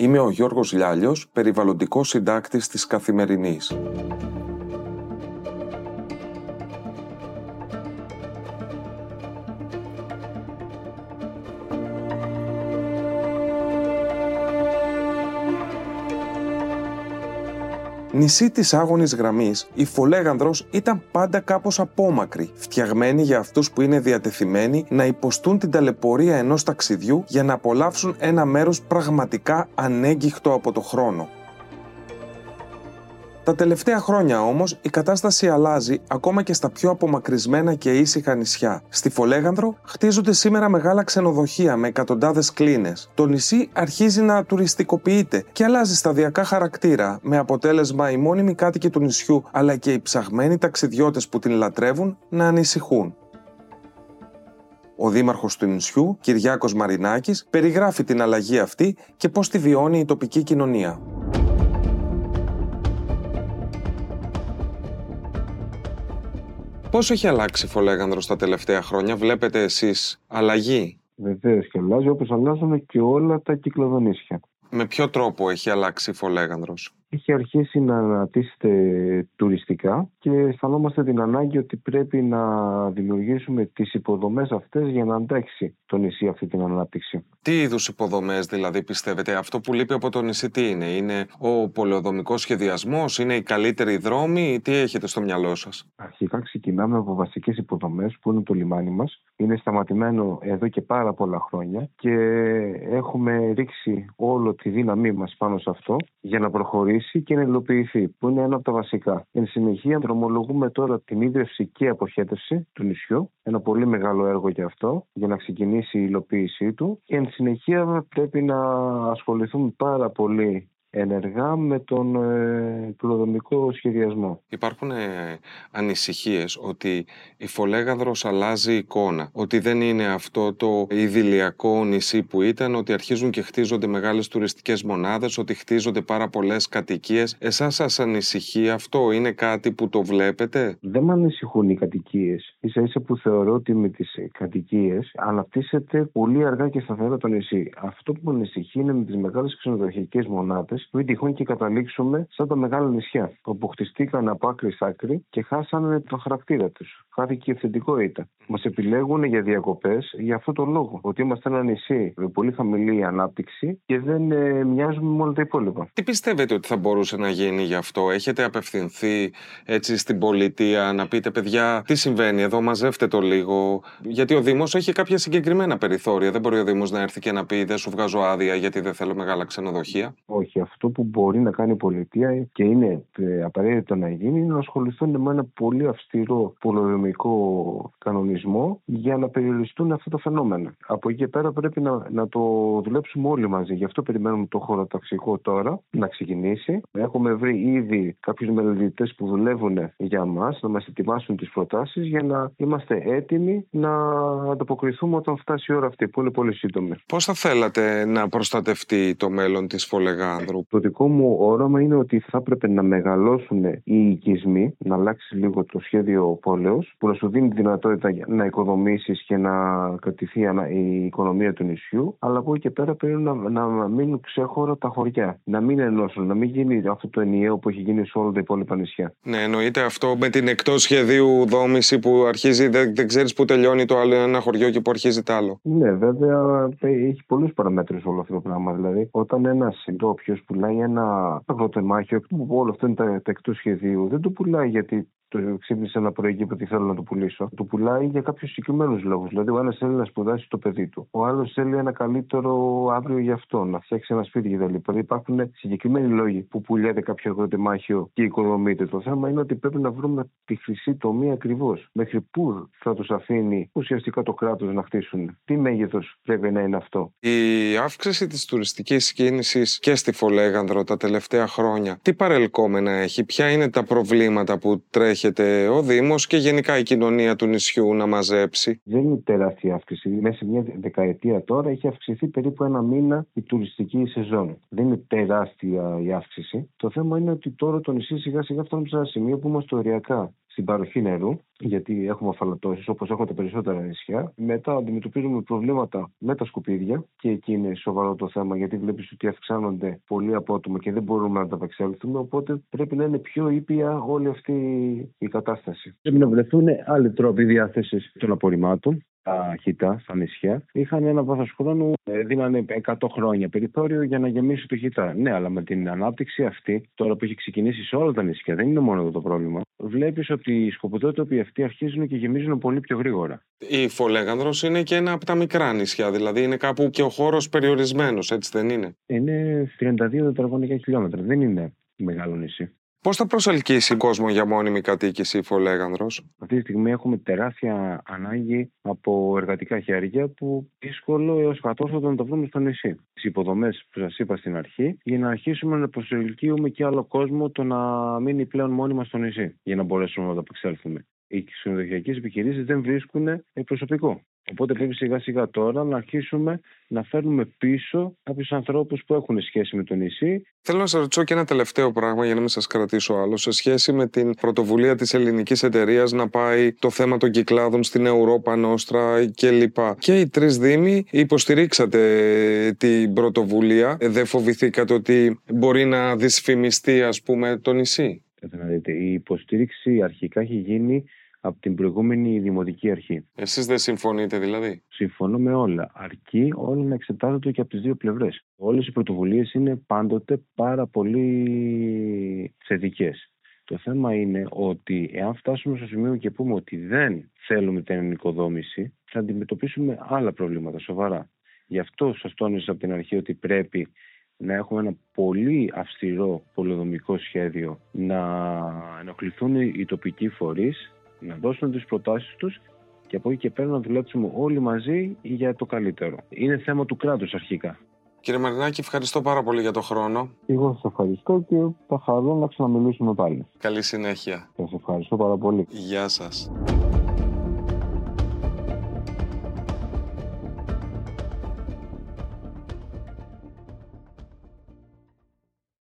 Είμαι ο Γιώργος Λιάλιος, περιβαλλοντικός συντάκτης της Καθημερινής. Νησί της άγωνης γραμμής, η Φολέγανδρο ήταν πάντα κάπως απόμακρη, φτιαγμένη για αυτούς που είναι διατεθειμένοι να υποστούν την ταλαιπωρία ενός ταξιδιού για να απολαύσουν ένα μέρος πραγματικά ανέγκυχτο από το χρόνο. Τα τελευταία χρόνια όμως η κατάσταση αλλάζει ακόμα και στα πιο απομακρυσμένα και ήσυχα νησιά. Στη Φολέγανδρο χτίζονται σήμερα μεγάλα ξενοδοχεία με εκατοντάδες κλίνες. Το νησί αρχίζει να τουριστικοποιείται και αλλάζει σταδιακά χαρακτήρα, με αποτέλεσμα οι μόνιμοι κάτοικοι του νησιού αλλά και οι ψαγμένοι ταξιδιώτες που την λατρεύουν να ανησυχούν. Ο δήμαρχος του νησιού, Κυριάκος Μαρινάκης, περιγράφει την αλλαγή αυτή και πώς τη βιώνει η τοπική κοινωνία. Πώς έχει αλλάξει Φολέγανδρος τα τελευταία χρόνια, βλέπετε εσείς αλλαγή; Βεβαίως και αλλάζει όπως αλλάζουν και όλα τα κυκλοδονήσια. Με ποιο τρόπο έχει αλλάξει Φολέγανδρος; Έχει αρχίσει να αναπτύσσεται τουριστικά και αισθανόμαστε την ανάγκη ότι πρέπει να δημιουργήσουμε τις υποδομές αυτές για να αντέξει το νησί αυτή την ανάπτυξη. Τι είδους υποδομές δηλαδή πιστεύετε, αυτό που λείπει από το νησί τι είναι, είναι ο πολεοδομικός σχεδιασμός, είναι οι καλύτεροι δρόμοι, τι έχετε στο μυαλό σας; Αρχικά ξεκινάμε από βασικές υποδομές που είναι το λιμάνι μας, είναι σταματημένο εδώ και πάρα πολλά χρόνια και έχουμε ρίξει όλο τη δύναμή μας πάνω σε αυτό για να προχωρήσουμε και να υλοποιηθεί, που είναι ένα από τα βασικά. Εν συνεχεία, δρομολογούμε τώρα την ίδρυυση και αποχέτευση του νησιού. Ένα πολύ μεγάλο έργο και αυτό, για να ξεκινήσει η υλοποίησή του. Και εν συνεχεία πρέπει να ασχοληθούμε πάρα πολύ ενεργά με τον ε, σχεδιασμό. Υπάρχουν ε, ανησυχίες ότι η Φολέγαδρος αλλάζει εικόνα, ότι δεν είναι αυτό το ιδηλιακό νησί που ήταν, ότι αρχίζουν και χτίζονται μεγάλες τουριστικές μονάδες, ότι χτίζονται πάρα πολλές κατοικίες. Εσάς σας ανησυχεί αυτό, είναι κάτι που το βλέπετε; Δεν με ανησυχούν οι κατοικίες. Ίσα ίσα που θεωρώ ότι με τις κατοικίες αναπτύσσεται πολύ αργά και σταθερά το νησί. Αυτό που με ανησυχεί είναι με τις μεγάλες ξενοδοχειακές μονάδες μην τυχόν και καταλήξουμε σαν τα μεγάλα νησιά, που χτιστήκαν από άκρη σ' άκρη και χάσανε τον χαρακτήρα τους. Χάθηκε η αυθεντικότητα. Μας επιλέγουν για διακοπές για αυτό το λόγο. Ότι είμαστε ένα νησί με πολύ χαμηλή ανάπτυξη και δεν ε, μοιάζουμε με όλα τα υπόλοιπα. Τι πιστεύετε ότι θα μπορούσε να γίνει γι' αυτό, Έχετε απευθυνθεί έτσι στην πολιτεία να πείτε, παιδιά, τι συμβαίνει εδώ, μαζεύτε το λίγο. Γιατί ο Δήμος έχει κάποια συγκεκριμένα περιθώρια. Δεν μπορεί ο Δήμος να έρθει και να πει, Δεν σου βγάζω άδεια γιατί δεν θέλω μεγάλα ξενοδοχεία. Όχι, αυτό που μπορεί να κάνει η πολιτεία και είναι ε, απαραίτητο να γίνει είναι να ασχοληθούν με ένα πολύ αυστηρό πολεμικό κανονισμό για να περιοριστούν αυτά τα φαινόμενα. Από εκεί και πέρα πρέπει να, να το δουλέψουμε όλοι μαζί. Γι' αυτό περιμένουμε το χωροταξικό τώρα να ξεκινήσει. Έχουμε βρει ήδη κάποιους μελετητέ που δουλεύουν για μας να μας ετοιμάσουν τις προτάσεις για να είμαστε έτοιμοι να ανταποκριθούμε όταν φτάσει η ώρα αυτή, που είναι πολύ σύντομη. Πώς θα θέλατε να προστατευτεί το μέλλον της Φολεγάνδρου, το δικό μου όραμα είναι ότι θα έπρεπε να μεγαλώσουν οι οικισμοί, να αλλάξει λίγο το σχέδιο πόλεως, που να σου δίνει τη δυνατότητα να οικοδομήσεις και να κρατηθεί η οικονομία του νησιού. Αλλά από εκεί και πέρα πρέπει να, να μείνουν ξέχωρα τα χωριά. Να μην ενώσουν, να μην γίνει αυτό το ενιαίο που έχει γίνει σε όλα τα υπόλοιπα νησιά. Ναι, εννοείται αυτό με την εκτός σχεδίου δόμηση που αρχίζει, δεν, δεν ξέρεις που τελειώνει το άλλο ένα χωριό και που αρχίζει το άλλο. Ναι, βέβαια έχει πολλούς παραμέτρους όλο αυτό το πράγμα. Δηλαδή, όταν ένας ντόπιο πουλάει ένα αγροτεμάχιο, όλο αυτό είναι τα, τα εκτός σχεδίου. Δεν το πουλάει γιατί το ξύπνησε ένα πρωί και είπε ότι θέλω να το πουλήσω. Το πουλάει για κάποιους συγκεκριμένους λόγους. Δηλαδή, ο ένας θέλει να σπουδάσει το παιδί του. Ο άλλος θέλει ένα καλύτερο αύριο για αυτό, να φτιάξει ένα σπίτι κτλ. Δηλαδή, υπάρχουν συγκεκριμένοι λόγοι που πουλιάται κάποιο αγροτεμάχιο και οικοδομείται. Το θέμα είναι ότι πρέπει να βρούμε τη χρυσή τομή ακριβώς. Μέχρι πού θα τους αφήνει ουσιαστικά το κράτος να χτίσουν. Τι μέγεθος πρέπει να είναι αυτό. Η αύξηση της τουριστικής κίνησης και στη Φολέγανδρο τα τελευταία χρόνια, τι παρελκόμενα έχει, ποια είναι τα προβλήματα που τρέχει έρχεται ο Δήμος και γενικά η κοινωνία του νησιού να μαζέψει. Δεν είναι τεράστια αύξηση. Μέσα σε μια δεκαετία τώρα έχει αυξηθεί περίπου ένα μήνα η τουριστική σεζόν. Δεν είναι τεράστια η αύξηση. Το θέμα είναι ότι τώρα το νησί σιγά σιγά φτάνουμε σε ένα σημείο που είμαστε οριακά στην παροχή νερού, γιατί έχουμε αφαλατώσεις όπως έχουν τα περισσότερα νησιά. Μετά αντιμετωπίζουμε προβλήματα με τα σκουπίδια και εκεί είναι σοβαρό το θέμα γιατί βλέπεις ότι αυξάνονται πολύ απότομα και δεν μπορούμε να τα απεξέλθουμε οπότε πρέπει να είναι πιο ήπια όλη αυτή η κατάσταση. Πρέπει να βρεθούν άλλοι τρόποι διάθεσης των απορριμμάτων τα χιτά, στα νησιά, είχαν ένα βάθος χρόνου, ε, δίνανε 100 χρόνια περιθώριο για να γεμίσει το χιτά. Ναι, αλλά με την ανάπτυξη αυτή, τώρα που έχει ξεκινήσει σε όλα τα νησιά, δεν είναι μόνο εδώ το πρόβλημα. Βλέπεις ότι οι σκοποτότοποι αυτοί αρχίζουν και γεμίζουν πολύ πιο γρήγορα. Η Φολέγανδρος είναι και ένα από τα μικρά νησιά, δηλαδή είναι κάπου και ο χώρος περιορισμένος, έτσι δεν είναι; Είναι 32 τετραγωνικά χιλιόμετρα, δεν είναι μεγάλο νησί. Πώς θα προσελκύσει κόσμο για μόνιμη κατοίκηση η Φολέγανδρος, Αυτή τη στιγμή έχουμε τεράστια ανάγκη από εργατικά χέρια που δύσκολο έως κατόρθωτο να το βρούμε στο νησί. Τις υποδομές που σας είπα στην αρχή, για να αρχίσουμε να προσελκύουμε και άλλο κόσμο το να μείνει πλέον μόνιμα στο νησί, για να μπορέσουμε να το απεξέλθουμε. Οι ξενοδοχειακές επιχειρήσεις δεν βρίσκουν προσωπικό. Οπότε πρέπει σιγά σιγά τώρα να αρχίσουμε να φέρνουμε πίσω κάποιους ανθρώπους που έχουν σχέση με το νησί. Θέλω να σας ρωτήσω και ένα τελευταίο πράγμα για να μην σας κρατήσω άλλο. Σε σχέση με την πρωτοβουλία της ελληνικής εταιρείας να πάει το θέμα των κυκλάδων στην Ευρώπα, Νόστρα κλπ. Και οι τρεις Δήμοι υποστηρίξατε την πρωτοβουλία. Δεν φοβηθήκατε ότι μπορεί να δυσφημιστεί, ας πούμε, το νησί; η υποστήριξη αρχικά έχει γίνει από την προηγούμενη Δημοτική Αρχή. Εσείς δεν συμφωνείτε δηλαδή; Συμφωνώ με όλα. Αρκεί όλα να εξετάζονται και από τις δύο πλευρές. Όλες οι πρωτοβουλίες είναι πάντοτε πάρα πολύ θετικές. Το θέμα είναι ότι εάν φτάσουμε στο σημείο και πούμε ότι δεν θέλουμε την ενοικοδόμηση, θα αντιμετωπίσουμε άλλα προβλήματα σοβαρά. Γι' αυτό σας τόνισα από την αρχή ότι πρέπει να έχουμε ένα πολύ αυστηρό πολυδομικό σχέδιο, να ενοχληθούν οι τοπικοί φορείς να δώσουν τις προτάσεις τους και από εκεί και πέρα να δουλέψουμε όλοι μαζί για το καλύτερο. Είναι θέμα του κράτους αρχικά. Κύριε Μαρινάκη, ευχαριστώ πάρα πολύ για το χρόνο. Εγώ σας ευχαριστώ και θα χαρώ να ξαναμιλήσουμε πάλι. Καλή συνέχεια. Σας ευχαριστώ πάρα πολύ. Γεια σας.